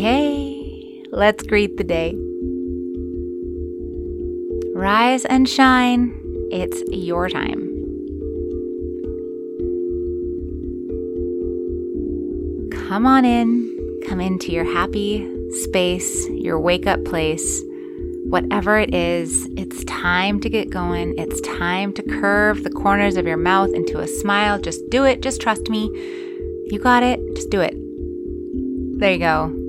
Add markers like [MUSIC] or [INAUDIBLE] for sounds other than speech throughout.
hey, let's greet the day. Rise and shine. It's your time. Come on in. Come into your happy space, your wake up place. Whatever it is, it's time to get going. It's time to curve the corners of your mouth into a smile. Just do it. Just trust me. You got it. Just do it. There you go.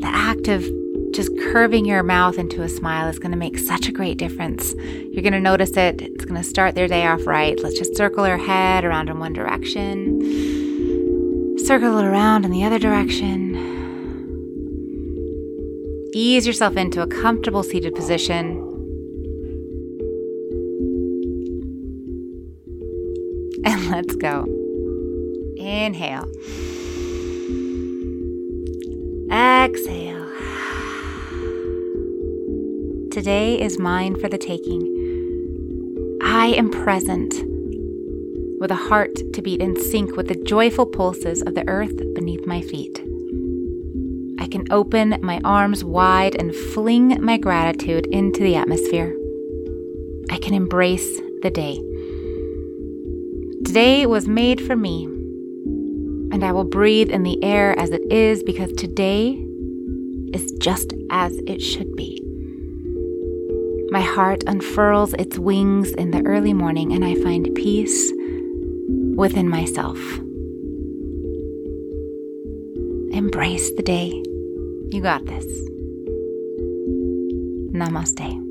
The act of just curving your mouth into a smile is going to make such a great difference. You're going to notice it. It's going to start their day off right. Let's just circle our head around in one direction, circle it around in the other direction. Ease yourself into a comfortable seated position. And [LAUGHS] let's go. Inhale. Exhale. Today is mine for the taking. I am present with a heart to beat in sync with the joyful pulses of the earth beneath my feet. I can open my arms wide and fling my gratitude into the atmosphere. I can embrace the day. Today was made for me and I will breathe in the air as it is because today is just as it should be. My heart unfurls its wings in the early morning and I find peace within myself. Embrace the day. You got this. Namaste.